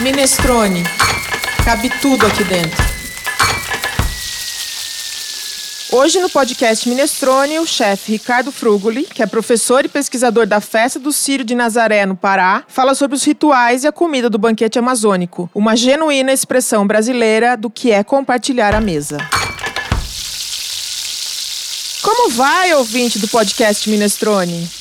Minestrone. Cabe tudo aqui dentro. Hoje no podcast Minestrone, o chefe Ricardo Frugoli, que é professor e pesquisador da festa do Círio de Nazaré, no Pará, fala sobre os rituais e a comida do banquete amazônico, uma genuína expressão brasileira do que é compartilhar a mesa. Como vai, ouvinte do podcast Minestrone?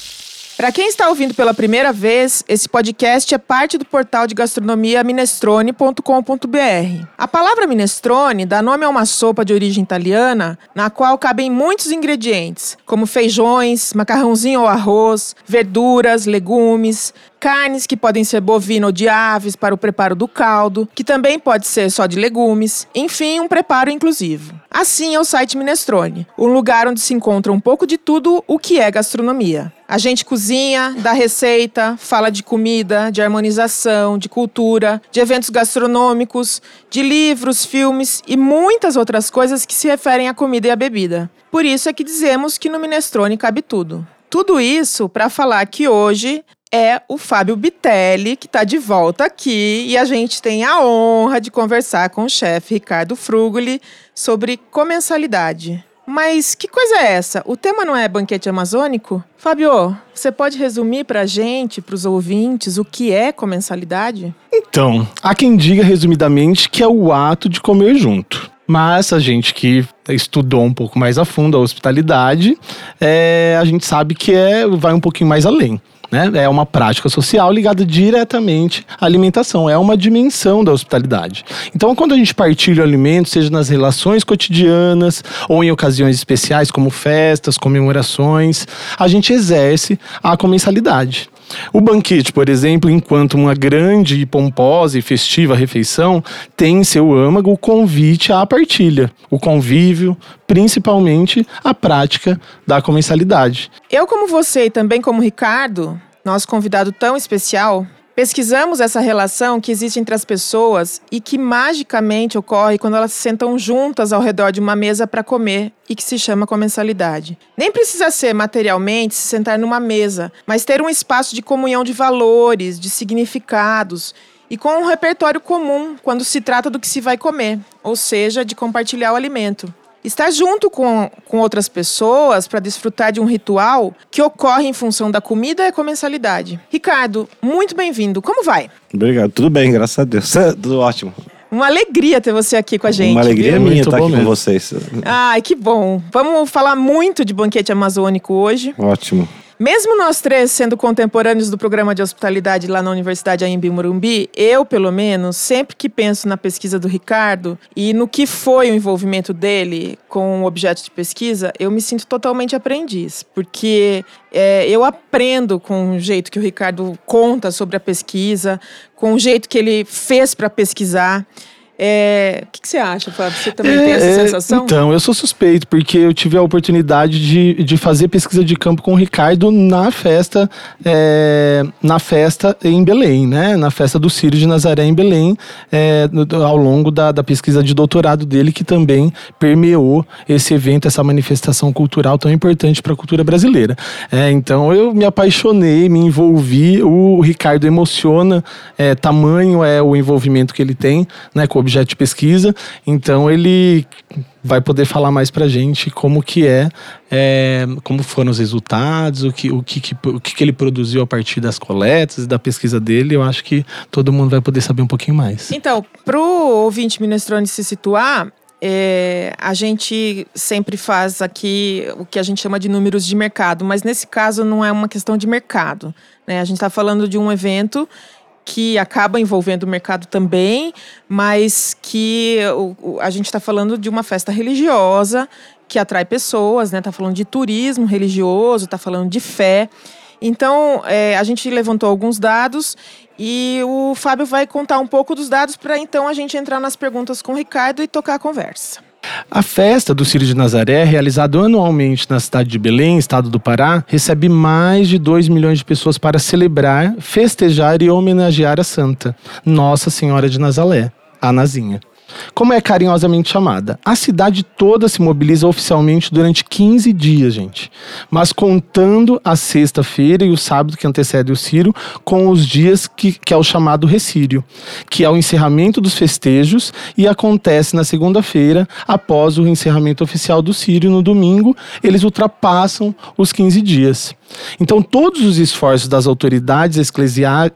Para quem está ouvindo pela primeira vez, esse podcast é parte do portal de gastronomia minestrone.com.br. A palavra minestrone dá nome a uma sopa de origem italiana, na qual cabem muitos ingredientes, como feijões, macarrãozinho ou arroz, verduras, legumes, carnes que podem ser bovina ou de aves para o preparo do caldo, que também pode ser só de legumes, enfim, um preparo inclusivo. Assim é o site Minestrone, um lugar onde se encontra um pouco de tudo o que é gastronomia. A gente cozinha, dá receita, fala de comida, de harmonização, de cultura, de eventos gastronômicos, de livros, filmes e muitas outras coisas que se referem à comida e à bebida. Por isso é que dizemos que no Minestrone cabe tudo. Tudo isso para falar que hoje é o Fábio Bitelli, que está de volta aqui e a gente tem a honra de conversar com o chefe Ricardo Frugoli sobre comensalidade. Mas que coisa é essa? O tema não é banquete amazônico? Fábio, você pode resumir para a gente, para os ouvintes, o que é comensalidade? Então, há quem diga resumidamente que é o ato de comer junto. Mas a gente que estudou um pouco mais a fundo a hospitalidade, é, a gente sabe que é, vai um pouquinho mais além. Né? É uma prática social ligada diretamente à alimentação, é uma dimensão da hospitalidade. Então, quando a gente partilha o alimento, seja nas relações cotidianas ou em ocasiões especiais, como festas, comemorações, a gente exerce a comensalidade. O banquete, por exemplo, enquanto uma grande, pomposa e festiva refeição, tem em seu âmago o convite à partilha, o convívio, principalmente a prática da comensalidade. Eu, como você e também como Ricardo, nosso convidado tão especial, Pesquisamos essa relação que existe entre as pessoas e que magicamente ocorre quando elas se sentam juntas ao redor de uma mesa para comer e que se chama comensalidade. Nem precisa ser materialmente se sentar numa mesa, mas ter um espaço de comunhão de valores, de significados e com um repertório comum quando se trata do que se vai comer, ou seja, de compartilhar o alimento. Estar junto com, com outras pessoas para desfrutar de um ritual que ocorre em função da comida é comensalidade. Ricardo, muito bem-vindo. Como vai? Obrigado. Tudo bem, graças a Deus. Tudo ótimo. Uma alegria ter você aqui com a gente. Uma alegria viu? minha Muito estar aqui mesmo. com vocês. Ai, que bom. Vamos falar muito de banquete amazônico hoje. Ótimo. Mesmo nós três sendo contemporâneos do programa de hospitalidade lá na Universidade Aembi Morumbi, eu, pelo menos, sempre que penso na pesquisa do Ricardo e no que foi o envolvimento dele com o objeto de pesquisa, eu me sinto totalmente aprendiz, porque é, eu aprendo com o jeito que o Ricardo conta sobre a pesquisa, com o jeito que ele fez para pesquisar. É, O que, que você acha, Fábio? Você também tem essa É, é, sensação? Então, eu sou suspeito, porque eu tive a oportunidade de, de fazer pesquisa de campo com o Ricardo na festa, é, na festa em Belém, né? Na festa do Círio de Nazaré em Belém, é, ao longo da, da pesquisa de doutorado dele, que também permeou esse evento, essa manifestação cultural tão importante para a cultura brasileira. É, então, eu me apaixonei, me envolvi, o Ricardo emociona, é, tamanho é o envolvimento que ele tem, né, com objeto de pesquisa. Então ele vai poder falar mais pra gente como que é, é, como foram os resultados, o que, o, que, o que ele produziu a partir das coletas e da pesquisa dele. Eu acho que todo mundo vai poder saber um pouquinho mais. Então, para o ouvinte minestrone se situar, é, a gente sempre faz aqui o que a gente chama de números de mercado, mas nesse caso não é uma questão de mercado. Né? A gente está falando de um evento que acaba envolvendo o mercado também, mas que a gente está falando de uma festa religiosa que atrai pessoas, né? Está falando de turismo religioso, está falando de fé. Então, é, a gente levantou alguns dados e o Fábio vai contar um pouco dos dados para então a gente entrar nas perguntas com o Ricardo e tocar a conversa. A festa do Círio de Nazaré, realizada anualmente na cidade de Belém, estado do Pará, recebe mais de 2 milhões de pessoas para celebrar, festejar e homenagear a santa, Nossa Senhora de Nazaré, a Nazinha. Como é carinhosamente chamada. A cidade toda se mobiliza oficialmente durante 15 dias, gente. Mas contando a sexta-feira e o sábado que antecede o Ciro, com os dias que, que é o chamado Recírio, que é o encerramento dos festejos e acontece na segunda-feira, após o encerramento oficial do Círio no domingo, eles ultrapassam os 15 dias. Então, todos os esforços das autoridades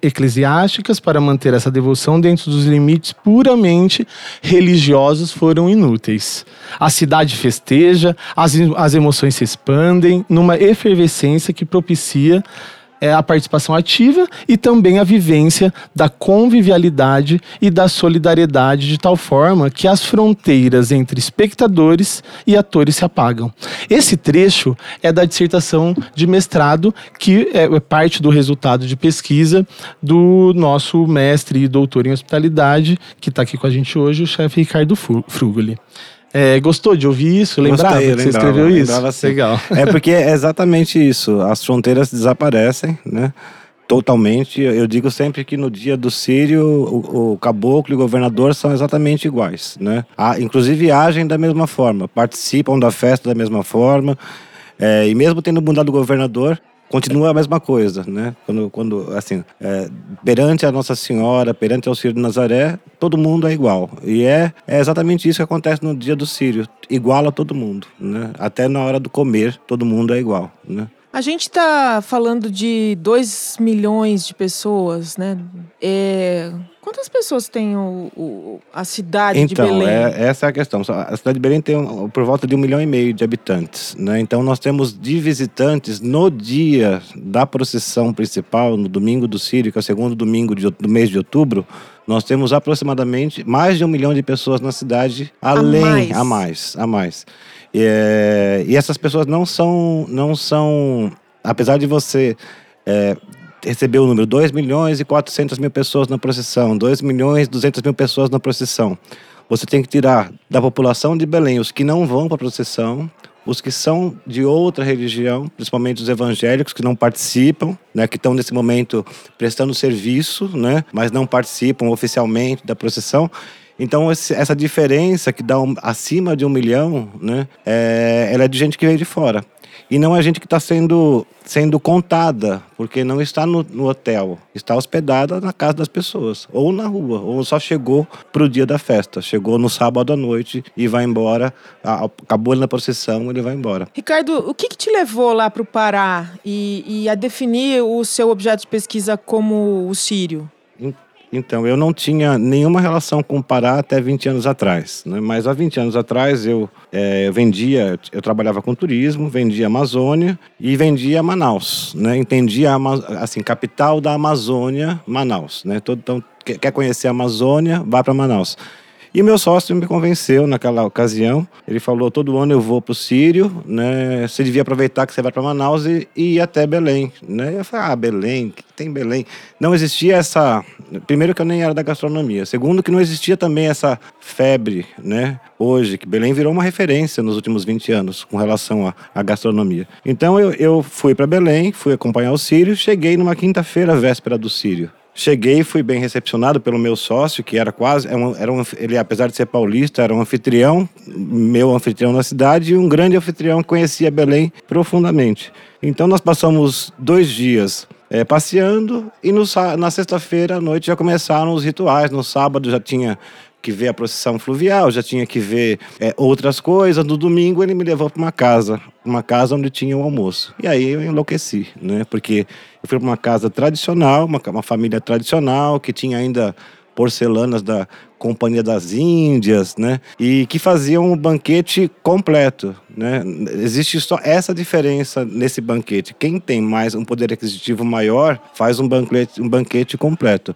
eclesiásticas para manter essa devoção dentro dos limites puramente religiosos foram inúteis. A cidade festeja, as, as emoções se expandem numa efervescência que propicia é a participação ativa e também a vivência da convivialidade e da solidariedade de tal forma que as fronteiras entre espectadores e atores se apagam. Esse trecho é da dissertação de mestrado que é parte do resultado de pesquisa do nosso mestre e doutor em hospitalidade que está aqui com a gente hoje, o chefe Ricardo Frugoli. É, gostou de ouvir isso? Lembrava Gostei, que você escreveu isso? Lembrava assim. Legal. É porque é exatamente isso. As fronteiras desaparecem, né? Totalmente. Eu digo sempre que no dia do Sírio, o, o caboclo e o governador são exatamente iguais, né? Ah, inclusive agem da mesma forma, participam da festa da mesma forma. É, e mesmo tendo mudado o governador, continua a mesma coisa, né? Quando, quando assim, é, perante a Nossa Senhora, perante ao Círio de Nazaré, todo mundo é igual. E é, é exatamente isso que acontece no dia do Círio. Iguala todo mundo, né? Até na hora do comer, todo mundo é igual, né? A gente está falando de 2 milhões de pessoas, né? É, quantas pessoas tem o, o a cidade então, de Belém? É, essa é a questão. A cidade de Belém tem um, por volta de um milhão e meio de habitantes. Né? Então, nós temos de visitantes no dia da procissão principal, no domingo do Sírio, que é o segundo domingo de, do mês de outubro, nós temos aproximadamente mais de um milhão de pessoas na cidade, além, a mais, a mais. A mais. É, e essas pessoas não são, não são, apesar de você é, receber o número 2 milhões e 400 mil pessoas na procissão, 2 milhões e 200 mil pessoas na procissão, você tem que tirar da população de Belém os que não vão para a procissão, os que são de outra religião, principalmente os evangélicos que não participam, né, que estão nesse momento prestando serviço, né, mas não participam oficialmente da procissão, então, esse, essa diferença que dá um, acima de um milhão, né, é, ela é de gente que veio de fora. E não é gente que está sendo, sendo contada, porque não está no, no, hotel, está hospedada na casa das pessoas, ou na rua, ou só chegou para o dia da festa, chegou no sábado à noite e vai embora, acabou na procissão, ele vai embora. Ricardo, o que, que te levou lá para o Pará e, e a definir o seu objeto de pesquisa como o sírio? Então, eu não tinha nenhuma relação com o Pará até 20 anos atrás. Né? Mas há 20 anos atrás eu, é, vendia, eu trabalhava com turismo, vendia Amazônia e vendia Manaus. Né? Entendia, assim, capital da Amazônia, Manaus. Né? Então, quer conhecer a Amazônia, vá para Manaus. E meu sócio me convenceu naquela ocasião. Ele falou: todo ano eu vou para o Sírio, né? Você devia aproveitar que você vai para Manaus e, e, ir até Belém. Né? Eu falei: ah, Belém, que tem Belém? Não existia essa. Primeiro, que eu nem era da gastronomia. Segundo, que não existia também essa febre, né? Hoje, que Belém virou uma referência nos últimos 20 anos com relação à, gastronomia. Então eu, eu fui para Belém, fui acompanhar o Sírio, cheguei numa quinta-feira, véspera do Sírio. Cheguei, fui bem recepcionado pelo meu sócio, que era quase, um, era um, ele apesar de ser paulista, era um anfitrião, meu anfitrião na cidade e um grande anfitrião que conhecia Belém profundamente. Então nós passamos dois dias é, passeando e no, na sexta-feira à noite já começaram os rituais. No sábado já tinha que ver a procissão fluvial, já tinha que ver é, outras coisas. No domingo ele me levou para uma casa, uma casa onde tinha um almoço. E aí eu enlouqueci, né? Porque eu fui para uma casa tradicional, uma, uma família tradicional que tinha ainda porcelanas da Companhia das Índias, né? E que faziam um banquete completo, né? Existe só essa diferença nesse banquete. Quem tem mais um poder aquisitivo maior faz um banquete, um banquete completo.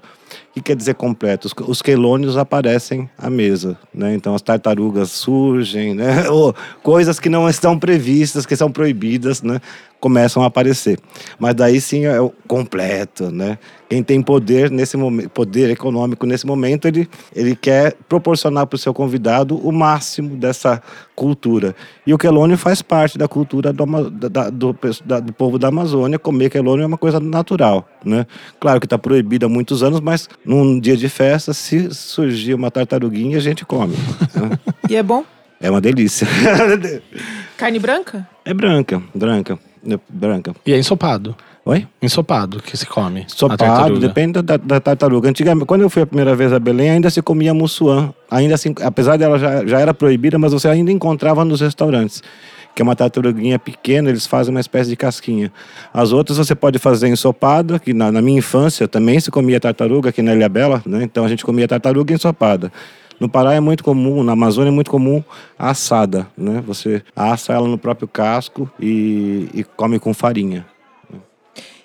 Que quer dizer completo? Os, os quelônios aparecem à mesa, né? Então as tartarugas surgem, né? Ou coisas que não estão previstas, que são proibidas, né? Começam a aparecer. Mas daí sim é o completo, né? Quem tem poder nesse momento, poder econômico nesse momento, ele, ele quer proporcionar para o seu convidado o máximo dessa cultura. E o quelônio faz parte da cultura do, da, do, da, do, povo da Amazônia. Comer quelônio é uma coisa natural, né? Claro que está proibido há muitos anos, mas num dia de festa, se surgir uma tartaruguinha, a gente come. Né? e é bom? É uma delícia. Carne branca? É branca, branca, branca. E é ensopado? Oi? Ensopado que se come. Ensopado, depende da, da, tartaruga. Antigamente, quando eu fui a primeira vez a Belém, ainda se comia mussuã. Ainda assim, apesar dela já, já era proibida, mas você ainda encontrava nos restaurantes. Que é uma tartaruguinha pequena, eles fazem uma espécie de casquinha. As outras você pode fazer ensopada, que na, na minha infância também se comia tartaruga, aqui na Ilha Bela, né? Então a gente comia tartaruga ensopada. No Pará é muito comum, na Amazônia é muito comum a assada, né? Você assa ela no próprio casco e, e come com farinha.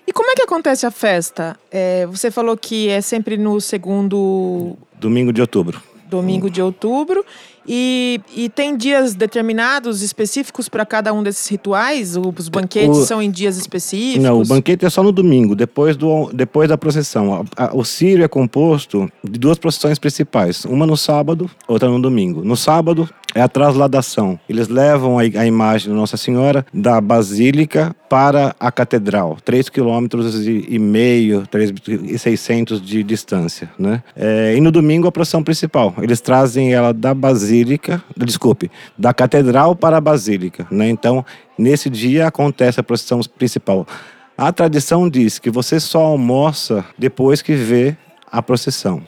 E como é que acontece a festa? É, você falou que é sempre no segundo. Domingo de outubro. Domingo de outubro. E, e tem dias determinados, específicos para cada um desses rituais? Os banquetes o, são em dias específicos? Não, o banquete é só no domingo, depois, do, depois da procissão. O sírio é composto de duas procissões principais, uma no sábado, outra no domingo. No sábado é a trasladação. Eles levam a, a imagem de Nossa Senhora da Basílica para a Catedral, 3 quilômetros e meio, 3,600 de distância, né? É, e no domingo a procissão principal. Eles trazem ela da Basílica basílica, desculpe, da catedral para a basílica, né? Então, nesse dia acontece a procissão principal. A tradição diz que você só almoça depois que vê a procissão.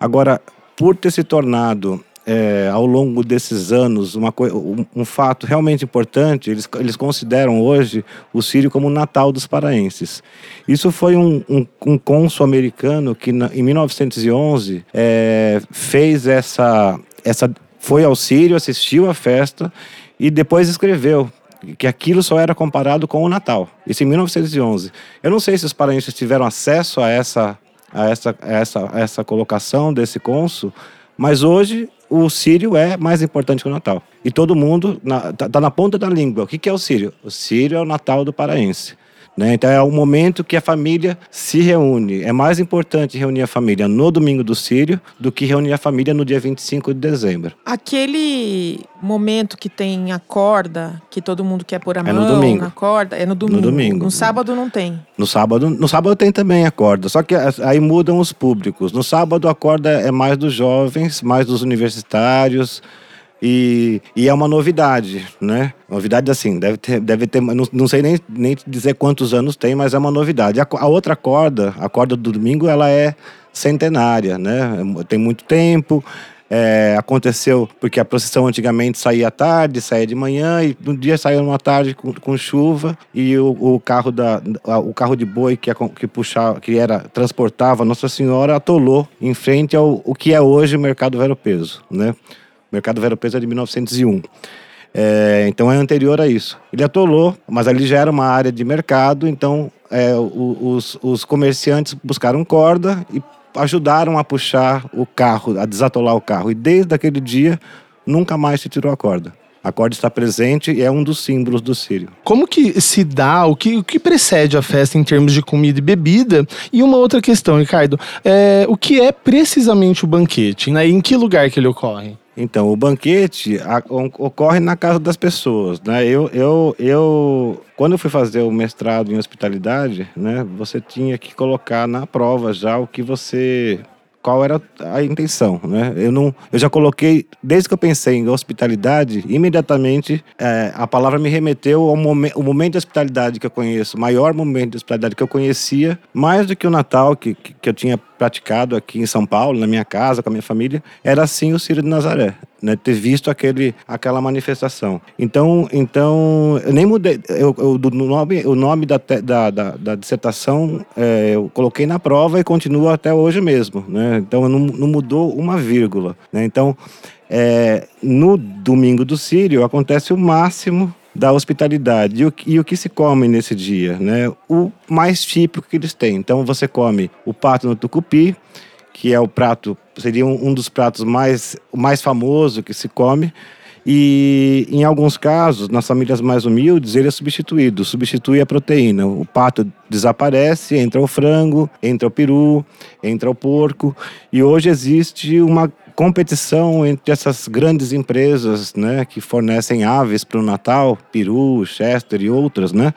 Agora, por ter se tornado é, ao longo desses anos uma um, um, fato realmente importante. Eles, eles consideram hoje o Sírio como o Natal dos paraenses. Isso foi um, um, um cônsul americano que, na, em 1911, é, fez essa, essa foi ao Sírio, assistiu à festa e depois escreveu que aquilo só era comparado com o Natal. Isso em 1911. Eu não sei se os paraenses tiveram acesso a essa, a essa, a essa, a essa colocação desse cônsul, mas hoje o Sírio é mais importante que o Natal. E todo mundo está tá na ponta da língua. O que, que é o Sírio? O Sírio é o Natal do paraense. Né? Então é o momento que a família se reúne. É mais importante reunir a família no domingo do Sírio do que reunir a família no dia 25 de dezembro. Aquele momento que tem a corda, que todo mundo quer pôr a é mão no domingo. na corda, é no domingo. No domingo. No sábado não tem. No sábado, no sábado tem também a corda, só que aí mudam os públicos. No sábado a corda é mais dos jovens, mais dos universitários. E, e, é uma novidade, né? Novidade assim, deve ter, deve ter não, não sei nem, nem dizer quantos anos tem, mas é uma novidade. A, a, outra corda, a corda do domingo, ela é centenária, né? Tem muito tempo. É, aconteceu porque a procissão antigamente saía tarde, saía de manhã e no dia saiu uma tarde com, com chuva e o, o, carro da o carro de boi que, que puxava, que era transportava Nossa Senhora atolou em frente ao o que é hoje o mercado Vero Peso, né? Mercado Vero Peso é de 1901. É, então é anterior a isso. Ele atolou, mas ali já era uma área de mercado, então é, os, os comerciantes buscaram corda e ajudaram a puxar o carro, a desatolar o carro. E desde aquele dia, nunca mais se tirou a corda. A corda está presente e é um dos símbolos do Sírio. Como que se dá, o que, o que precede a festa em termos de comida e bebida? E uma outra questão, Ricardo, é, o que é precisamente o banquete? Né? Em que lugar que ele ocorre? Então, o banquete a, ocorre na casa das pessoas, né? Eu, eu, eu, quando eu fui fazer o mestrado em hospitalidade, né? Você tinha que colocar na prova já o que você qual era a intenção, né? Eu não, eu já coloquei desde que eu pensei em hospitalidade, imediatamente é, a palavra me remeteu ao momen o momento de hospitalidade que eu conheço, o maior momento de hospitalidade que eu conhecia, mais do que o Natal que, que, que eu tinha praticado aqui em São Paulo, na minha casa, com a minha família, era sim o Círio de Nazaré. Né, ter visto aquele, aquela manifestação. Então, então eu nem mudei. Eu, eu, do nome, o nome da, da, da, da dissertação é, eu coloquei na prova e continua até hoje mesmo. Né? Então, não, não mudou uma vírgula. Né? Então, é, no domingo do Sírio acontece o máximo da hospitalidade. E o, e o, que se come nesse dia? Né? O mais típico que eles têm. Então você come o pato no tucupi, que é o prato, seria um, um dos pratos mais, mais famoso que se come. E em alguns casos, nas famílias mais humildes, ele é substituído, substitui a proteína. O pato desaparece, entra o frango, entra o peru, entra o porco. E hoje existe uma competição entre essas grandes empresas, né, que fornecem aves para o Natal, peru, chester e outras, né?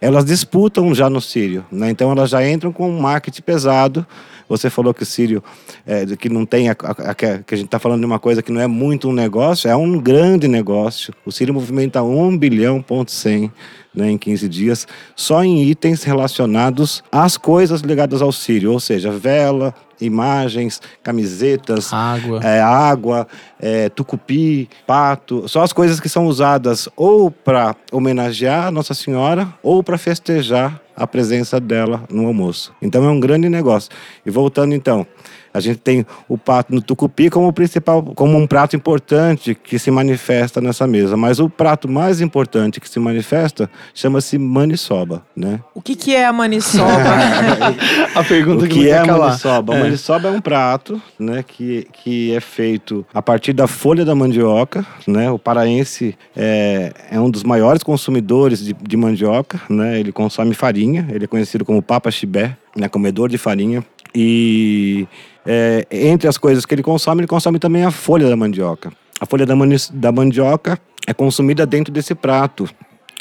Elas disputam já no Sírio, né? Então elas já entram com um marketing pesado. Você falou que o Sírio, é, que não tem, a, a, a, que a gente está falando de uma coisa que não é muito um negócio, é um grande negócio. O Sírio movimenta 1 bilhão ponto 100 né, em 15 dias, só em itens relacionados às coisas ligadas ao Sírio, ou seja, vela, imagens, camisetas, água, é, água é, tucupi, pato, só as coisas que são usadas ou para homenagear Nossa Senhora ou para festejar a presença dela no almoço. Então é um grande negócio. E voltando então, a gente tem o pato no tucupi como principal, como um prato importante que se manifesta nessa mesa. Mas o prato mais importante que se manifesta chama-se maniçoba, né? O que, que é a maniçoba? a pergunta o que, que é a maniçoba? É. A maniçoba é um prato, né, que, que é feito a partir da folha da mandioca, né? O paraense é, é um dos maiores consumidores de, de mandioca, né? Ele consome farinha, ele é conhecido como papa chibé, né, comedor de farinha. E é, entre as coisas que ele consome, ele consome também a folha da mandioca. A folha da, mani da mandioca é consumida dentro desse prato,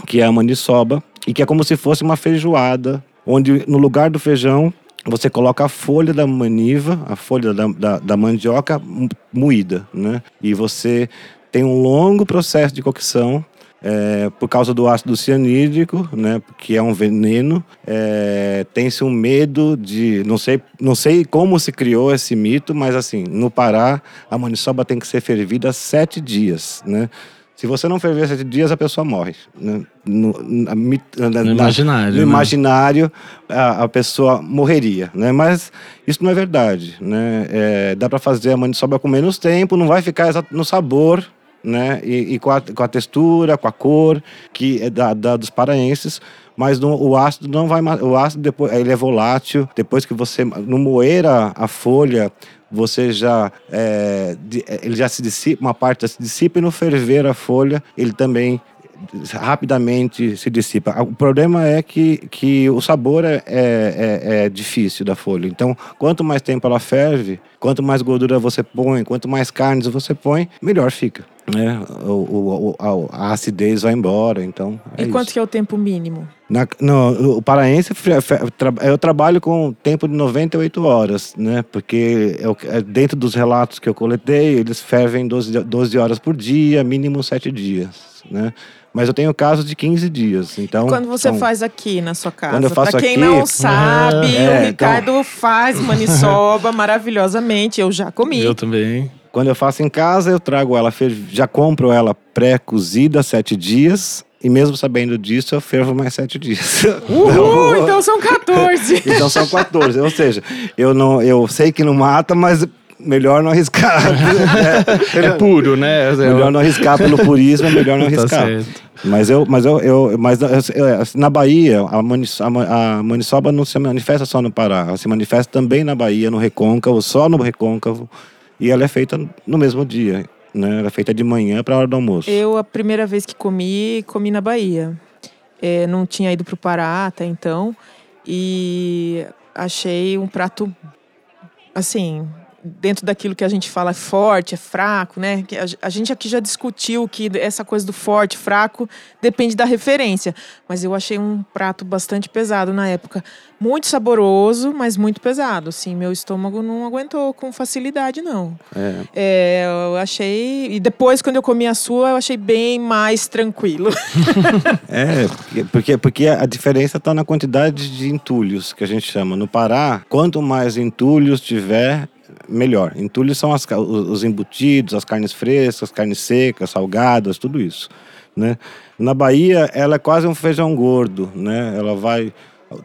que é a maniçoba, e que é como se fosse uma feijoada, onde no lugar do feijão você coloca a folha da maniva, a folha da, da, da mandioca moída, né? E você tem um longo processo de cocção é, por causa do ácido cianídrico, né, que é um veneno, é, tem-se um medo de, não sei, não sei como se criou esse mito, mas assim, no Pará a maniçoba tem que ser fervida sete dias, né? Se você não ferver sete dias, a pessoa morre. Né? No, na, na, no imaginário. No né? imaginário, a, a, pessoa morreria. Né? Mas isso não é verdade. Né? É, dá para fazer a maniçoba com menos tempo, não vai ficar no sabor né? E, e com, a, com, a, textura, com a cor que é da, da dos paraenses, mas no, o ácido não vai o ácido depois ele é volátil depois que você no moer a, a folha você já é, ele já se dissipa uma parte já se dissipa e no ferver a folha ele também rapidamente se dissipa. O problema é que, que o sabor é, é, é, é, difícil da folha. Então, quanto mais tempo ela ferve, quanto mais gordura você põe, quanto mais carnes você põe, melhor fica. Né? O, o, a, a acidez vai embora, então. É e quanto que é o tempo mínimo? Na, no, o paraense, eu trabalho com tempo de 98 horas, né? Porque eu, é, dentro dos relatos que eu coletei, eles fervem 12, 12 horas por dia, mínimo 7 dias, né? Mas eu tenho casos de 15 dias. Então, quando você são... faz aqui na sua casa? Quando eu faço pra quem aqui, não sabe, é, o então Ricardo então... faz maniçoba maravilhosamente. Eu já comi. Eu também. Quando eu faço em casa, eu trago ela, já compro ela pré-cozida sete dias. E mesmo sabendo disso, eu fervo mais sete dias. Uhul, então são 14. então são 14. Ou seja, eu, não, eu sei que não mata, mas melhor não arriscar. é, é puro, né? Melhor não arriscar pelo purismo, é melhor não tá arriscar. Tá mas eu, mas eu, eu mas eu, na Bahia, a, maniçoba, a maniçoba não se manifesta só no Pará, ela se manifesta também na Bahia, no Recôncavo, só no Recôncavo, e ela é feita no mesmo dia, né? Ela é feita de manhã para a hora do almoço. Eu, a primeira vez que comi, comi na Bahia. É, não tinha ido para o Pará até então, e achei um prato, assim, dentro daquilo que a gente fala é forte, é fraco, né? A gente aqui já discutiu que essa coisa do forte, fraco, depende da referência. Mas eu achei um prato bastante pesado na época. Muito saboroso, mas muito pesado. Assim, meu estômago não aguentou com facilidade, não. É. É, eu achei. E depois, quando eu comi a sua, eu achei bem mais tranquilo. é, porque, porque a diferença está na quantidade de entulhos que a gente chama. No Pará, quanto mais entulhos tiver, melhor. Entulho são as, os embutidos, as carnes frescas, carnes secas, salgadas, tudo isso. Né? Na Bahia, ela é quase um feijão gordo, né? Ela vai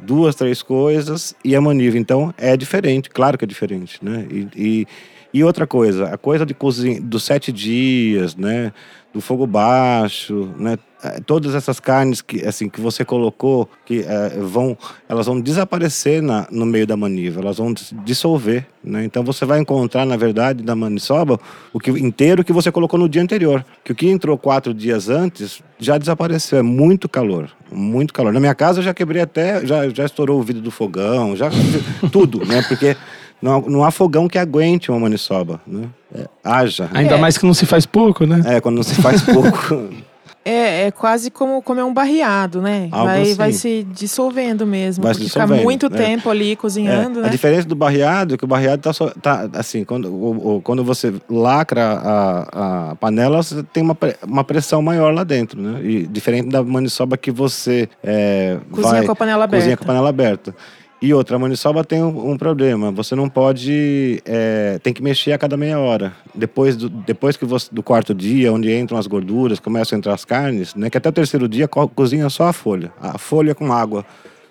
duas, três coisas e é manível. Então, é diferente, claro que é diferente, né? E, e, e outra coisa, a coisa de cozinha, dos sete dias, né? Do fogo baixo, né? É, todas essas carnes que assim que você colocou que é, vão elas vão desaparecer na, no meio da maniva elas vão dissolver né? então você vai encontrar na verdade na maniçoba o que inteiro que você colocou no dia anterior que o que entrou quatro dias antes já desapareceu é muito calor muito calor na minha casa eu já quebrei até já já estourou o vidro do fogão já tudo né porque não, não há fogão que aguente uma maniçoba, né? é, haja. Ainda É. mais que não se faz pouco, né? É, quando não se faz pouco. É, é quase como comer um barreado, né? Algo vai, assim. vai se dissolvendo mesmo. Vai se porque fica dissolvendo, muito né? tempo ali cozinhando, É, né? A diferença do barreado é que o barreado tá, só, tá assim, quando, o, o- quando você lacra a, a panela, você tem uma, uma pressão maior lá dentro, né? E diferente da maniçoba que você é, Cozinha vai, com a panela aberta. cozinha com a panela aberta. E outra, a maniçoba tem um, um problema. Você não pode. é, tem que mexer a cada meia hora. Depois do, depois que você, do quarto dia, onde entram as gorduras, começam a entrar as carnes, né? Que até o terceiro dia co- cozinha só a folha. A folha com água.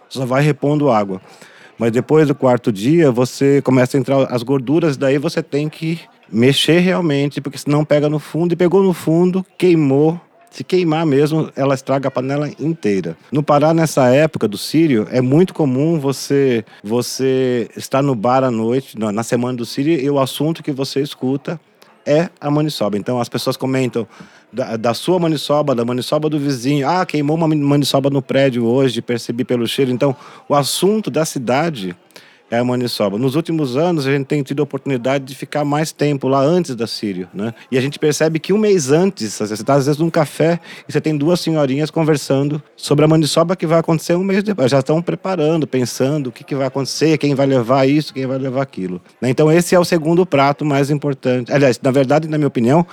Só vai repondo água. Mas depois do quarto dia, você começa a entrar as gorduras, daí você tem que mexer realmente, porque senão pega no fundo. E pegou no fundo, queimou. Se queimar mesmo, ela estraga a panela inteira. No Pará, nessa época do Sírio, é muito comum você você estar no bar à noite, na na semana do Sírio, e o assunto que você escuta é a maniçoba. Então as pessoas comentam da, da sua maniçoba, da maniçoba do vizinho. Ah, queimou uma maniçoba no prédio hoje, percebi pelo cheiro. Então o assunto da cidade é a maniçoba. Nos últimos anos, a gente tem tido a oportunidade de ficar mais tempo lá antes da Sírio, né? E a gente percebe que um mês antes, você está às vezes num café e você tem duas senhorinhas conversando sobre a maniçoba que vai acontecer um mês depois. Já estão preparando, pensando o que, que vai acontecer, quem vai levar isso, quem vai levar aquilo. né? Então, esse é o segundo prato mais importante. Aliás, na verdade, na minha opinião,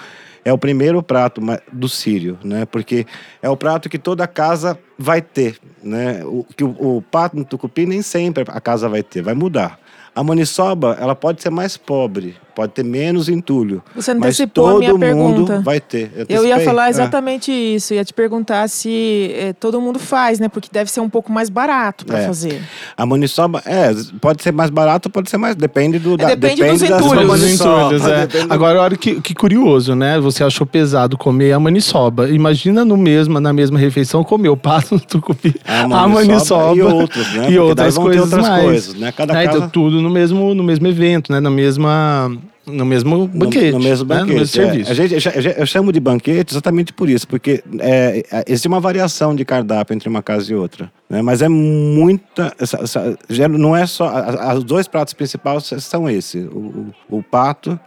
é o primeiro prato do sírio, né? Porque é o prato que toda casa vai ter, né? O, que o, o pato no tucupi nem sempre a casa vai ter, vai mudar. A maniçoba, ela pode ser mais pobre, pode ter menos entulho. Você mas antecipou a todo minha mundo pergunta. vai ter. Eu ia falar É. exatamente isso. Ia te perguntar se eh, todo mundo faz, né? Porque deve ser um pouco mais barato para É. fazer. A maniçoba, é, pode ser mais barato, pode ser mais, depende do... da- depende dos da sua entulhos. Os maniçoba, entulhos, é. depende do- Agora, olha que, que curioso, né? Você achou pesado comer a maniçoba. Imagina no mesmo, na mesma refeição comer o pato no tucupi, A a maniçoba e outros, né? E outras coisas outras mais. coisas, né? Cada Né? Então, casa- tudo no mesmo, no mesmo evento, né? Na mesma, no mesmo banquete. No, no mesmo né? banquete. No mesmo é. serviço. A gente, eu cha- eu chamo de banquete exatamente por isso, porque é, é, existe uma variação de cardápio entre uma casa e outra. Né? Mas é muita. essa- essa- já não é só. Os dois pratos principais são esse: o, o- o pato,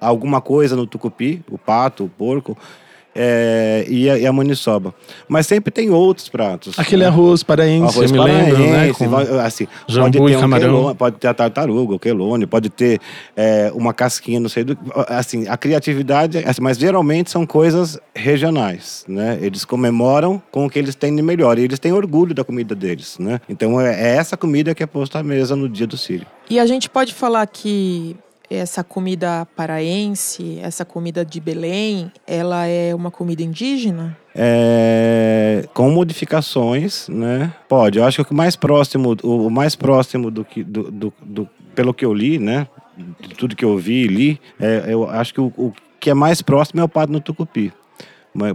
alguma coisa no tucupi, o pato, o porco. É, e, a, e a maniçoba. Mas sempre tem outros pratos. Aquele né? arroz paraense, Arroz eu me lembro, né? Com- assim, jambu pode e ter um camarão. quelone, pode ter a tartaruga, o quelone, pode ter é, uma casquinha, não sei do assim, a criatividade, assim, mas geralmente são coisas regionais, né? Eles comemoram com o que eles têm de melhor e eles têm orgulho da comida deles, né? Então é, é essa comida que é posta à mesa no dia do Sírio. E a gente pode falar que essa comida paraense, essa comida de Belém, ela é uma comida indígena? É, com modificações, né? Pode. Eu acho que o mais próximo, o, mais próximo do que, do, do- do- pelo que eu li, né? De tudo que eu vi e li, é, eu acho que o, o que é mais próximo é o pato no tucupi.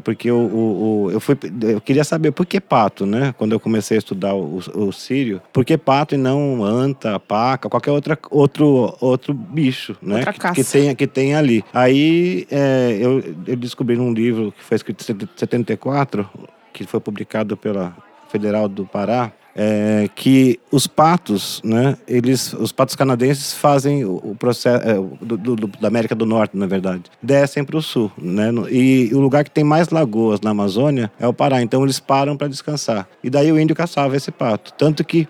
Porque o, o- eu, fui, eu queria saber por que pato, né? Quando eu comecei a estudar o, o sírio, por que pato e não anta, paca, qualquer outra, outro, outro bicho, né? Outra que, que tem, que tem ali. Aí é, eu, eu descobri num livro que foi escrito em 74, que foi publicado pela Federal do Pará, é, que os patos, né, eles, os patos canadenses fazem o, o processo é, do, do- da América do Norte, na verdade, descem para o sul, né, e o lugar que tem mais lagoas na Amazônia é o Pará. Então eles param para descansar. E daí o índio caçava esse pato, tanto que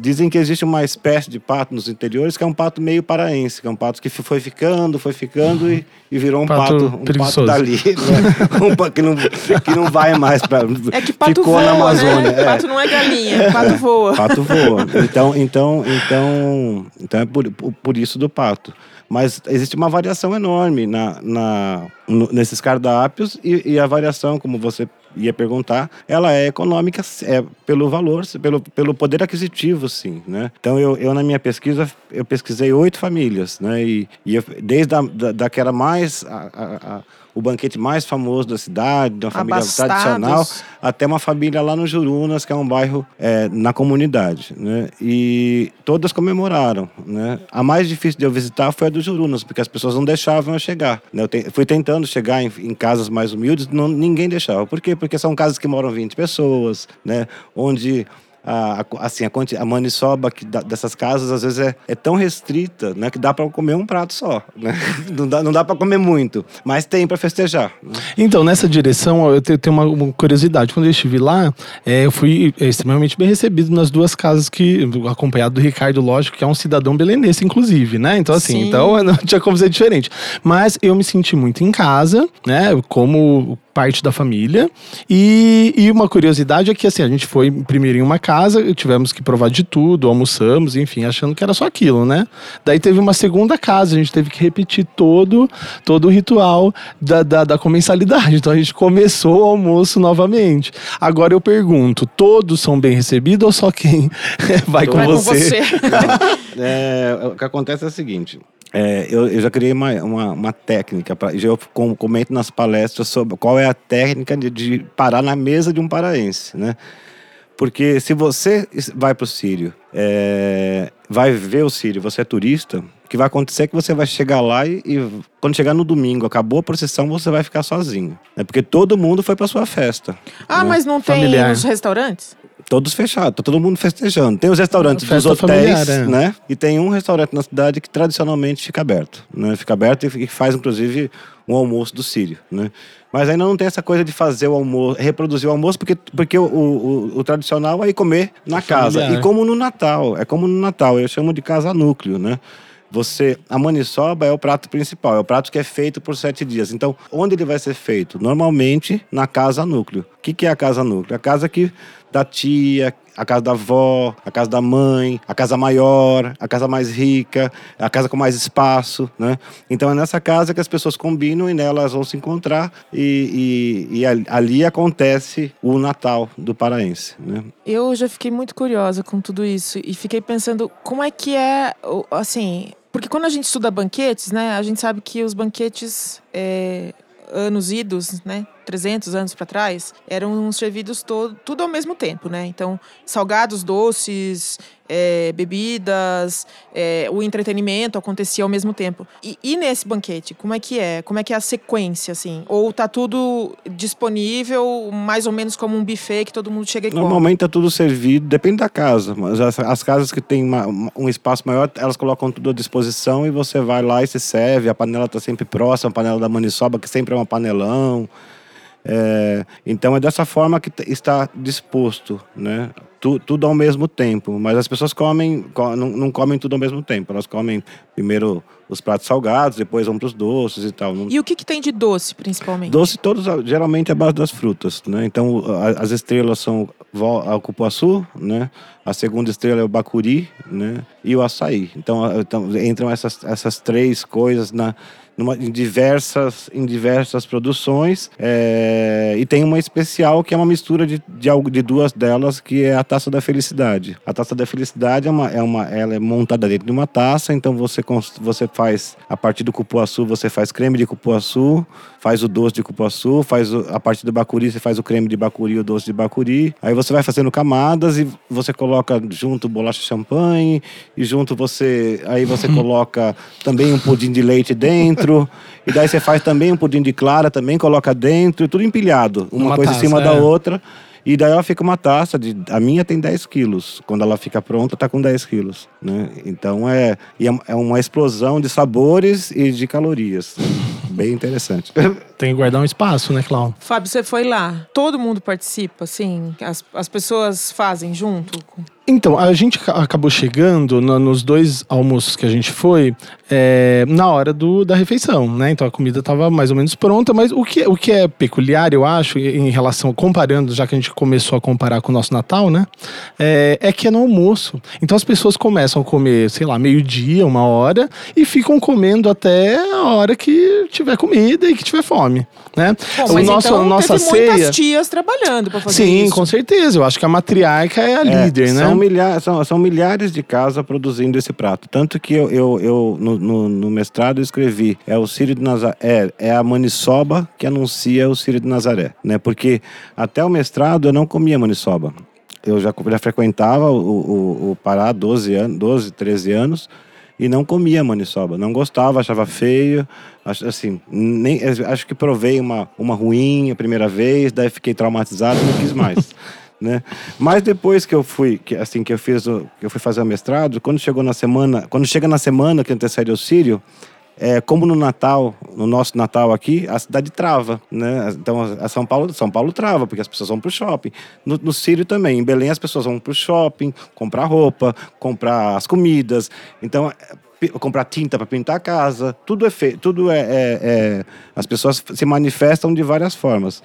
Dizem que existe uma espécie de pato nos interiores que é um pato meio paraense, que é um pato que foi ficando, foi ficando e, e virou um Pato pato, um pato dali, né? um pato que não, que não vai mais para É que pato ficou voa, na Amazônia. né? é. Pato não é galinha, pato voa. Pato voa. Então, então, então, então é por, por- isso do pato. Mas existe uma variação enorme na, na, nesses cardápios e, e a variação, como você ia perguntar, ela é econômica é, pelo valor, pelo, pelo poder aquisitivo, sim. Né? Então, eu, eu, na minha pesquisa, eu pesquisei oito famílias, né? E, e eu- desde a, da, daquela mais... a- a- a- o banquete mais famoso da cidade, de uma família Abastados. tradicional, até uma família lá no Jurunas, que é um bairro é, na comunidade, né? E todas comemoraram, né? A mais difícil de eu visitar foi a do Jurunas, porque as pessoas não deixavam eu chegar. Né? Eu te- fui tentando chegar em, em casas mais humildes, não, ninguém deixava. Por quê? Porque são casas que moram 20 pessoas, né? Onde a, a, assim, a, a maniçoba que da, dessas casas às vezes é, é tão restrita, né, que dá para comer um prato só, né? Não dá, não dá para comer muito, mas tem para festejar. Né? Então, nessa direção, eu tenho uma, uma curiosidade. Quando eu estive lá, é, eu fui extremamente bem recebido nas duas casas que, acompanhado do Ricardo, lógico, que é um cidadão belenense, inclusive, né? Então, assim, Sim. então não tinha como ser diferente. Mas eu me senti muito em casa, né? Como parte da família. E, e uma curiosidade é que assim, a gente foi primeiro em uma casa, tivemos que provar de tudo, almoçamos, enfim, achando que era só aquilo, né? Daí teve uma segunda casa, a gente teve que repetir todo, todo o ritual da, da, da comensalidade. Então a gente começou o almoço novamente. Agora eu pergunto: todos são bem recebidos ou só quem vai, com, vai você? com você? é, o que acontece é o seguinte: é, eu, eu, já criei uma, uma, uma técnica, pra, já eu comento nas palestras sobre qual é a técnica de, de parar na mesa de um paraense, né? Porque se você vai para o Sírio, é, vai ver o Sírio, você é turista, o que vai acontecer é que você vai chegar lá e, e, quando chegar no domingo, acabou a procissão, você vai ficar sozinho. É porque todo mundo foi para sua festa. Ah, né? mas não tem Familiar. nos restaurantes? todos fechados, tá todo mundo festejando. Tem os restaurantes dos hotéis, familiar, é. né? E tem um restaurante na cidade que tradicionalmente fica aberto, né? Fica aberto e faz inclusive um almoço do Sírio, né? Mas ainda não tem essa coisa de fazer o almoço, reproduzir o almoço, porque, porque o, o, o tradicional é ir comer na casa. Familiar. E como no Natal, é como no Natal, eu chamo de casa núcleo, né? Você, a maniçoba é o prato principal, é o prato que é feito por sete dias. Então, onde ele vai ser feito? Normalmente na casa núcleo. O que, que é a casa núcleo? A casa que da tia, a casa da avó, a casa da mãe, a casa maior, a casa mais rica, a casa com mais espaço, né? Então é nessa casa que as pessoas combinam e nela elas vão se encontrar e, e, e ali acontece o Natal do paraense, né? Eu já fiquei muito curiosa com tudo isso e fiquei pensando como é que é, assim, porque quando a gente estuda banquetes, né, a gente sabe que os banquetes é, anos idos, né, 300 anos para trás, eram servidos todo, tudo ao mesmo tempo, né? Então, salgados, doces, é, bebidas, é, o entretenimento acontecia ao mesmo tempo. E, e, nesse banquete, como é que é? Como é que é a sequência, assim? Ou tá tudo disponível, mais ou menos como um buffet que todo mundo chega e Normalmente come? tá tudo servido, depende da casa. Mas as, as casas que têm uma, um espaço maior, elas colocam tudo à disposição e você vai lá e se serve. A panela tá sempre próxima, a panela da maniçoba, que sempre é um panelão. É, então é dessa forma que está disposto, né? Tu, tudo ao mesmo tempo. Mas as pessoas comem, não, não, comem tudo ao mesmo tempo. Elas comem primeiro os pratos salgados, depois vão para os doces e tal. E o que, que tem de doce, principalmente? Doce todos, geralmente, é a base das frutas, né? Então as estrelas são o cupuaçu, né? A segunda estrela é o bacuri, né? E o açaí. Então, então entram essas, essas três coisas na numa, em, diversas, em diversas produções. É, e tem uma especial que é uma mistura de, de, de, duas delas, que é a Taça da Felicidade. A Taça da Felicidade é uma, é uma, ela é montada dentro de uma taça, então você, você faz, a partir do cupuaçu, você faz creme de cupuaçu, faz o doce de cupuaçu, faz o, a partir do bacuri, você faz o creme de bacuri o doce de bacuri. Aí você vai fazendo camadas e você coloca junto bolacha champanhe e junto você, aí você coloca também um pudim de leite dentro. e daí você faz também um pudim de clara, também coloca dentro, tudo empilhado, uma, uma coisa taça, em cima é. da outra. E daí ela fica uma taça de. A minha tem 10 quilos. Quando ela fica pronta, tá com 10 quilos. Né? Então é, é, é uma explosão de sabores e de calorias. Bem interessante. Tem que guardar um espaço, né, Cláudio? Fábio, você foi lá. Todo mundo participa, assim? As, as pessoas fazem junto? Então, a gente acabou chegando no, nos dois almoços que a gente foi é, na hora do, da refeição, né? Então a comida estava mais ou menos pronta, mas o que, o que é peculiar, eu acho, em relação, comparando, já que a gente começou a comparar com o nosso Natal, né? É, é que é no almoço. Então as pessoas começam a comer, sei lá, meio-dia, uma hora, e ficam comendo até a hora que tiver comida e que tiver fome, né? Bom, o nosso, então, nossa teve ceia... muitas tias trabalhando para fazer Sim, isso. com certeza. Eu acho que a matriarca é a é, líder, né? São, milhares, são, são milhares de casas produzindo esse prato. Tanto que eu, eu, eu no, no, no, mestrado eu escrevi, é o Sírio de Nazaré, é, é a maniçoba que anuncia o Sírio de Nazaré, né? Porque até o mestrado eu não comia maniçoba. Eu já, já frequentava o, o, o Pará 12 anos, 12, 13 anos, e não comia maniçoba, não gostava, achava feio, assim, nem, acho que provei uma, uma ruim a primeira vez, daí fiquei traumatizado e não quis mais. né? Mas depois que eu fui, que, assim, que eu fiz, o, que eu fui fazer o mestrado, quando chegou na semana, quando chega na semana que antecede o Sírio, é, como no Natal, no nosso Natal aqui, a cidade trava, né? Então, a São Paulo, São Paulo trava, porque as pessoas vão para o shopping. No, no Sírio também, em Belém as pessoas vão para o shopping, comprar roupa, comprar as comidas. Então, comprar tinta para pintar a casa, tudo é feito, tudo é, é, é, as pessoas se manifestam de várias formas.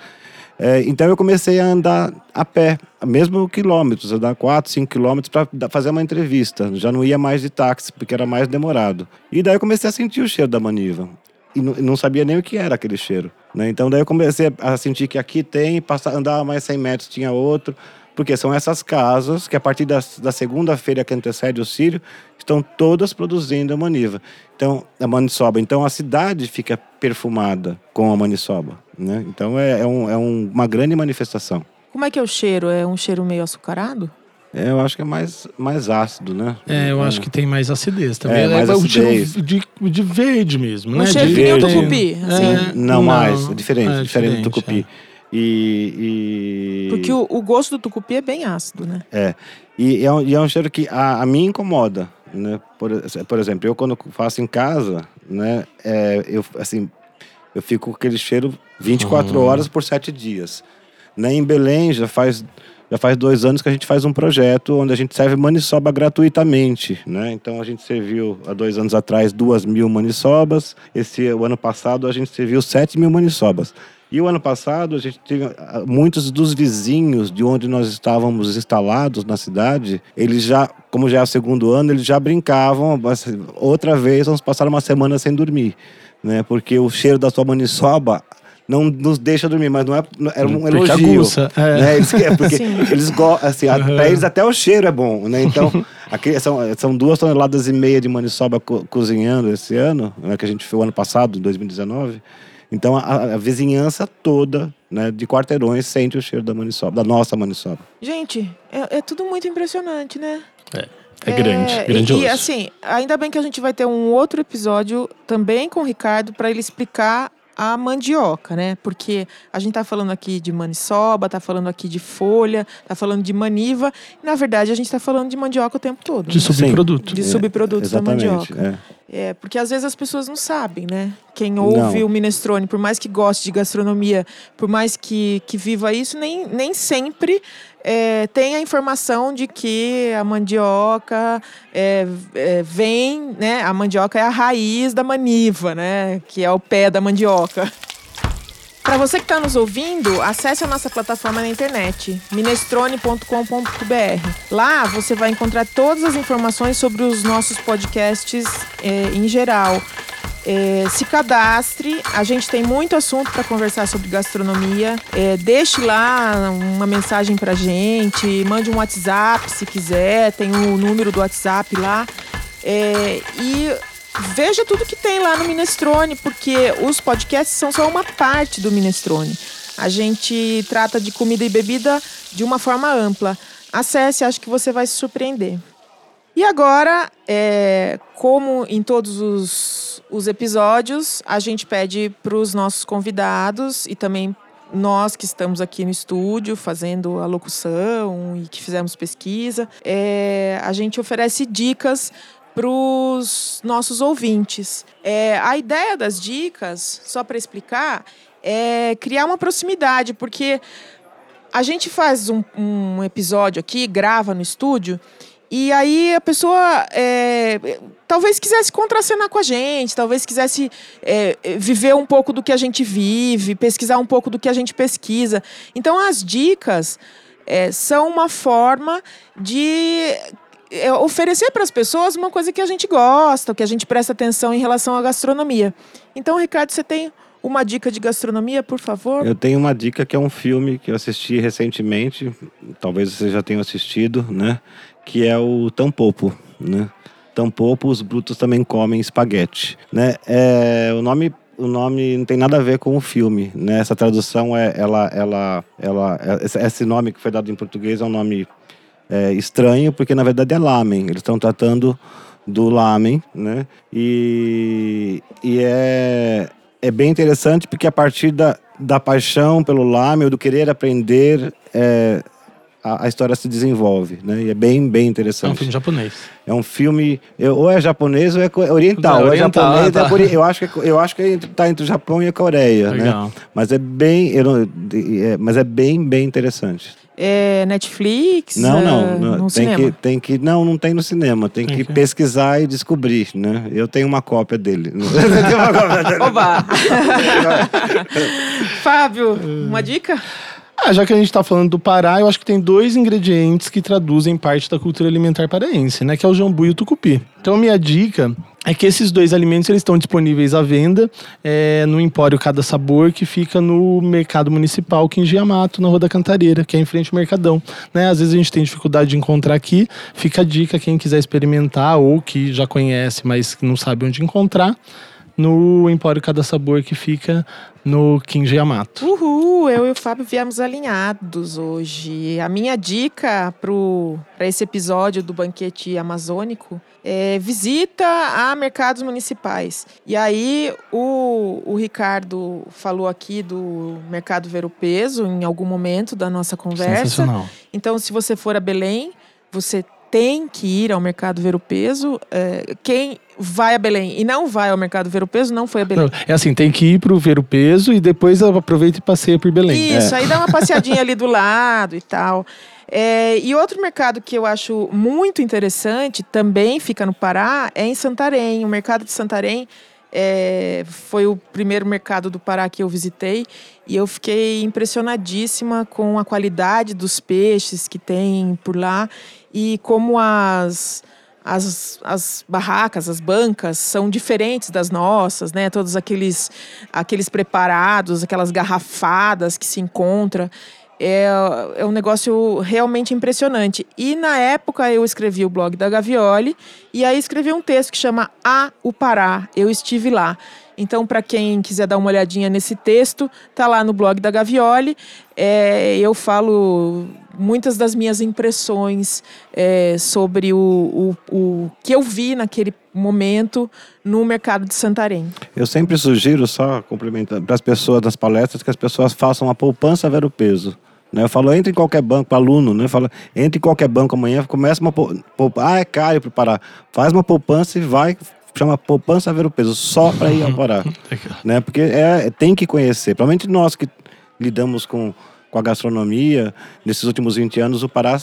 É, então eu comecei a andar a pé, mesmo quilômetros, andar 4, 5 quilômetros para fazer uma entrevista. Já não ia mais de táxi, porque era mais demorado. E daí eu comecei a sentir o cheiro da maniva. E não sabia nem o que era aquele cheiro. Né? Então daí eu comecei a sentir que aqui tem, andar mais 100 metros tinha outro. Porque são essas casas que, a partir da, da segunda-feira que antecede o Sírio, estão todas produzindo a maniva. Então, a maniçoba. Então, a cidade fica perfumada com a maniçoba. Né? Então, é, é, um, é um, uma grande manifestação. Como é que é o cheiro? É um cheiro meio açucarado? É, eu acho que é mais, mais ácido, né? É, eu é. acho que tem mais acidez também. É, mais é, acidez. de, de verde mesmo, um né? Cheiro de que nem o tucupi. Assim. É, não, não, mais, é diferente, é, diferente, diferente do tucupi. É. E, e... Porque o, o, gosto do tucupi é bem ácido, né? É. E é um, e é um cheiro que a, a mim incomoda, né? Por, por exemplo, eu quando faço em casa, né? É, eu, assim, eu fico com aquele cheiro 24 uhum. horas por 7 dias. Né? Em Belém já faz já faz dois anos que a gente faz um projeto onde a gente serve maniçoba gratuitamente, né? Então a gente serviu há dois anos atrás duas mil maniçobas. Esse o ano passado a gente serviu sete mil maniçobas. E o ano passado, a gente teve ah, muitos dos vizinhos de onde nós estávamos instalados na cidade, eles já, como já é o segundo ano, eles já brincavam, outra vez vamos passar uma semana sem dormir, né? Porque o cheiro da sua maniçoba não nos deixa dormir, mas não é, era um porque elogio. Aguça, é. Né? Eles, é, porque Sim. eles gostam, assim, uhum. pra eles até o cheiro é bom, né? Então, aqui são, são duas toneladas e meia de maniçoba co cozinhando esse ano, né? que a gente fez o ano passado, 2019. Então a, a, vizinhança toda, né, de quarteirões sente o cheiro da maniçoba, da nossa maniçoba. Gente, é, é tudo muito impressionante, né? É. É grande, é, grandioso. E assim, ainda bem que a gente vai ter um outro episódio também com o Ricardo para ele explicar a mandioca, né? Porque a gente tá falando aqui de maniçoba, tá falando aqui de folha, tá falando de maniva, e na verdade a gente tá falando de mandioca o tempo todo. De né? subproduto. De é, subprodutos da mandioca. É. é. porque às vezes as pessoas não sabem, né? Quem ouve não. o minestrone, por mais que goste de gastronomia, por mais que, que viva isso, nem, nem sempre é, tem a informação de que a mandioca é, é, vem, né? A mandioca é a raiz da maniva, né? Que é o pé da mandioca. Para você que está nos ouvindo, acesse a nossa plataforma na internet, minestrone.com.br. Lá você vai encontrar todas as informações sobre os nossos podcasts é, em geral. É, se cadastre, a gente tem muito assunto para conversar sobre gastronomia. É, deixe lá uma mensagem para gente, mande um WhatsApp se quiser, tem o número do WhatsApp lá. É, e veja tudo que tem lá no Minestrone, porque os podcasts são só uma parte do Minestrone. A gente trata de comida e bebida de uma forma ampla. Acesse, acho que você vai se surpreender. E agora, é, como em todos os, os episódios, a gente pede para os nossos convidados e também nós que estamos aqui no estúdio fazendo a locução e que fizemos pesquisa, é, a gente oferece dicas para os nossos ouvintes. É, a ideia das dicas, só para explicar, é criar uma proximidade, porque a gente faz um, um episódio aqui, grava no estúdio e aí a pessoa é, talvez quisesse contracenar com a gente, talvez quisesse é, viver um pouco do que a gente vive, pesquisar um pouco do que a gente pesquisa. Então as dicas é, são uma forma de é, oferecer para as pessoas uma coisa que a gente gosta, que a gente presta atenção em relação à gastronomia. Então, Ricardo, você tem uma dica de gastronomia, por favor? Eu tenho uma dica que é um filme que eu assisti recentemente, talvez você já tenha assistido, né? Que é o tampopo, né? Tampopo, os brutos também comem espaguete, né? É, o nome o nome não tem nada a ver com o filme, né? Essa tradução é ela ela ela esse nome que foi dado em português é um nome é, estranho porque na verdade é lamen. Eles estão tratando do lamen, né? E, e é é bem interessante porque a partir da, da paixão pelo lamen, do querer aprender, é, a, a história se desenvolve, né? E é bem, bem É um interessante. filme japonês. É um filme, eu- ou é japonês ou é oriental. É Ou é oriental, japonês, tá. é eu acho que é, eu acho que é entre- tá entre o Japão e a Coreia, Legal. né? Mas é bem, eu não- é- mas é bem, bem interessante. É Netflix? Não, é, não, não, no tem cinema? que, tem que, não, não tem no cinema. Tem Tem que que- pesquisar e descobrir, né? Eu tenho uma cópia dele. Eu tenho uma cópia dele. Oba! Fábio, uma dica? Ah, já que a gente tá falando do Pará, eu acho que tem dois ingredientes que traduzem parte da cultura alimentar paraense, né? Que é o jambu e o tucupi. Então, minha dica é que esses dois alimentos eles estão disponíveis à venda é, no Empório Cada Sabor, que fica no Mercado Municipal Quingia Mato, na Rua da Cantareira, que é em frente ao Mercadão. Né? Às vezes a gente tem dificuldade de encontrar aqui. Fica a dica, quem quiser experimentar ou que já conhece, mas não sabe onde encontrar, no Empório Cada Sabor, que fica no Quingia Mato. Uhul, eu e o Fábio viemos alinhados hoje. A minha dica para esse episódio do banquete amazônico é visita a mercados municipais. E aí o, o Ricardo falou aqui do mercado ver o peso em algum momento da nossa conversa. Sensacional. Então, se você for a Belém, você tem que ir ao mercado ver o peso. É, quem vai a Belém e não vai ao mercado ver o peso não foi a Belém. Não, é assim, tem que ir pro ver o peso e depois aproveita e passeia por Belém. Isso, aí dá uma passeadinha ali do lado e tal. É, e outro mercado que eu acho muito interessante, também fica no Pará, é em Santarém. O mercado de Santarém é, foi o primeiro mercado do Pará que eu visitei e eu fiquei impressionadíssima com a qualidade dos peixes que tem por lá e como as, as, as barracas, as bancas são diferentes das nossas, né? Todos aqueles, aqueles preparados, aquelas garrafadas que se encontra. É, é um negócio realmente impressionante. E na época eu escrevi o blog da Gavioli e aí escrevi um texto que chama A o Pará. Eu estive lá. Então, para quem quiser dar uma olhadinha nesse texto, tá lá no blog da Gavioli. É, eu falo muitas das minhas impressões é, sobre o, o, o que eu vi naquele momento no mercado de Santarém. Eu sempre sugiro, só complementando, para as pessoas das palestras, que as pessoas façam a poupança ver o peso. Né? Eu falo, entre em qualquer banco, para aluno, né? Eu falo, entre em qualquer banco amanhã, começa uma poupança. Ah, é caro para Pará. Faz uma poupança e vai, chama poupança ver o peso, só para ir ao Pará. né? Porque é, tem que conhecer, principalmente nós que lidamos com, com a gastronomia, nesses últimos 20 anos, o Pará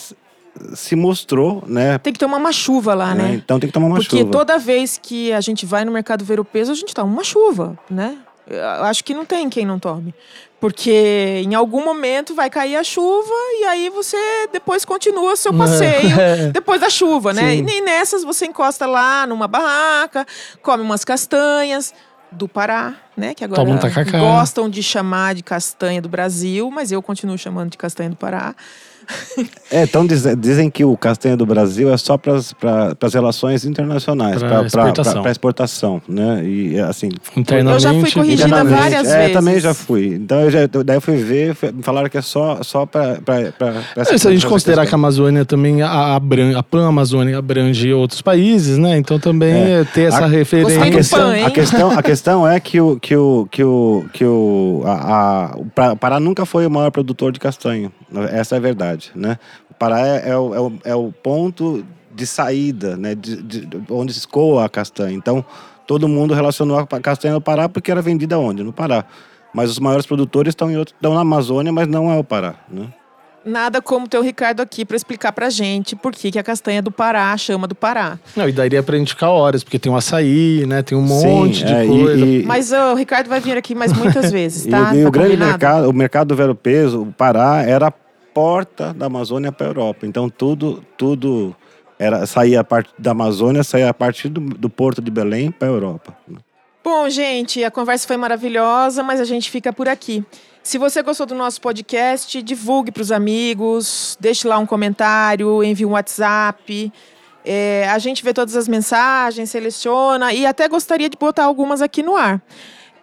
se mostrou, né? Tem que tomar uma chuva lá, né? Então tem que tomar uma Porque chuva. toda vez que a gente vai no mercado ver o peso, a gente toma uma chuva, né? Eu acho que não tem quem não tome. Porque em algum momento vai cair a chuva e aí você depois continua seu passeio depois da chuva, né? Sim. E nem nessas você encosta lá numa barraca, come umas castanhas do Pará, né? Que agora gostam de chamar de castanha do Brasil, mas eu continuo chamando de castanha do Pará. É, então diz- dizem que o castanha do Brasil é só para as relações internacionais, Pra para exportação. exportação, né? E assim. Internamente. Eu já fui corrigida internamente- várias é, vezes. também já fui. Então eu já, daí eu fui ver, fui- me falaram que é só só para É, se a gente considerar que a Amazônia também a, abran- a Pan-Amazônia abrange outros países, né? Então também É. é ter essa A- referência. A questão, pan, a questão, a questão é que o que o que o que o a, a- o Pa- Pará nunca foi o maior produtor de castanha. Essa é a verdade, né? O Pará é, é o, é, o, é o ponto de saída, né? De, de- onde se escoa a castanha. Então todo mundo relacionou a castanha no Pará porque era vendida onde? No Pará. Mas os maiores produtores estão em outro, estão na Amazônia, mas não é o Pará, né? Nada como ter o Ricardo aqui para explicar pra gente por que, que a castanha do Pará chama do Pará. Não, e daria pra gente ficar horas, porque tem o açaí, né? Tem um monte de é, e- coisa. e- Mas ó, o Ricardo vai vir aqui mais muitas vezes, E, tá? o, e Tá o grande combinado? mercado, o mercado do velho peso, o Pará, era a porta da Amazônia para a Europa. Então tudo, tudo era saía a parte da Amazônia, saía a partir do, do porto de Belém para a Europa. Bom, gente, a conversa foi maravilhosa, mas a gente fica por aqui. Se você gostou do nosso podcast, divulgue para os amigos, deixe lá um comentário, envie um WhatsApp. É, a gente vê todas as mensagens, seleciona e até gostaria de botar algumas aqui no ar.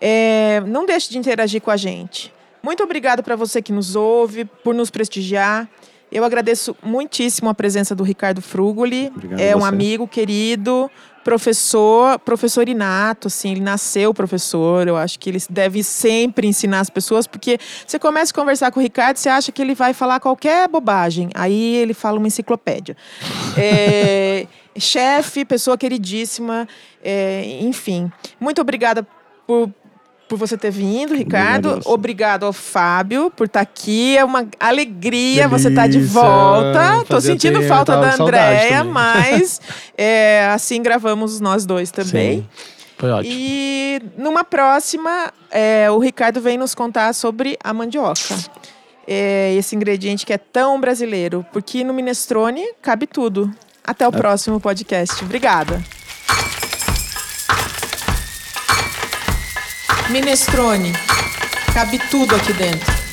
É, não deixe de interagir com a gente. Muito obrigado para você que nos ouve, por nos prestigiar. Eu agradeço muitíssimo a presença do Ricardo Frugoli. Obrigado é um amigo querido, professor, professor inato, assim, ele nasceu professor. Eu acho que ele deve sempre ensinar as pessoas, porque você começa a conversar com o Ricardo, você acha que ele vai falar qualquer bobagem. Aí ele fala uma enciclopédia. É, chefe, pessoa queridíssima, é, enfim. Muito obrigada por, por você ter vindo, Ricardo. Obrigado, Obrigado ao Fábio por estar aqui. É uma alegria você Delícia. estar de volta. Tô sentindo tempo, falta da Andréia, mas é, assim gravamos nós dois também. Sim. Foi ótimo. E numa próxima, é, o Ricardo vem nos contar sobre a mandioca. É, esse ingrediente que é tão brasileiro, porque no minestrone cabe tudo. Até o próximo podcast. Obrigada. Minestrone. Cabe tudo aqui dentro.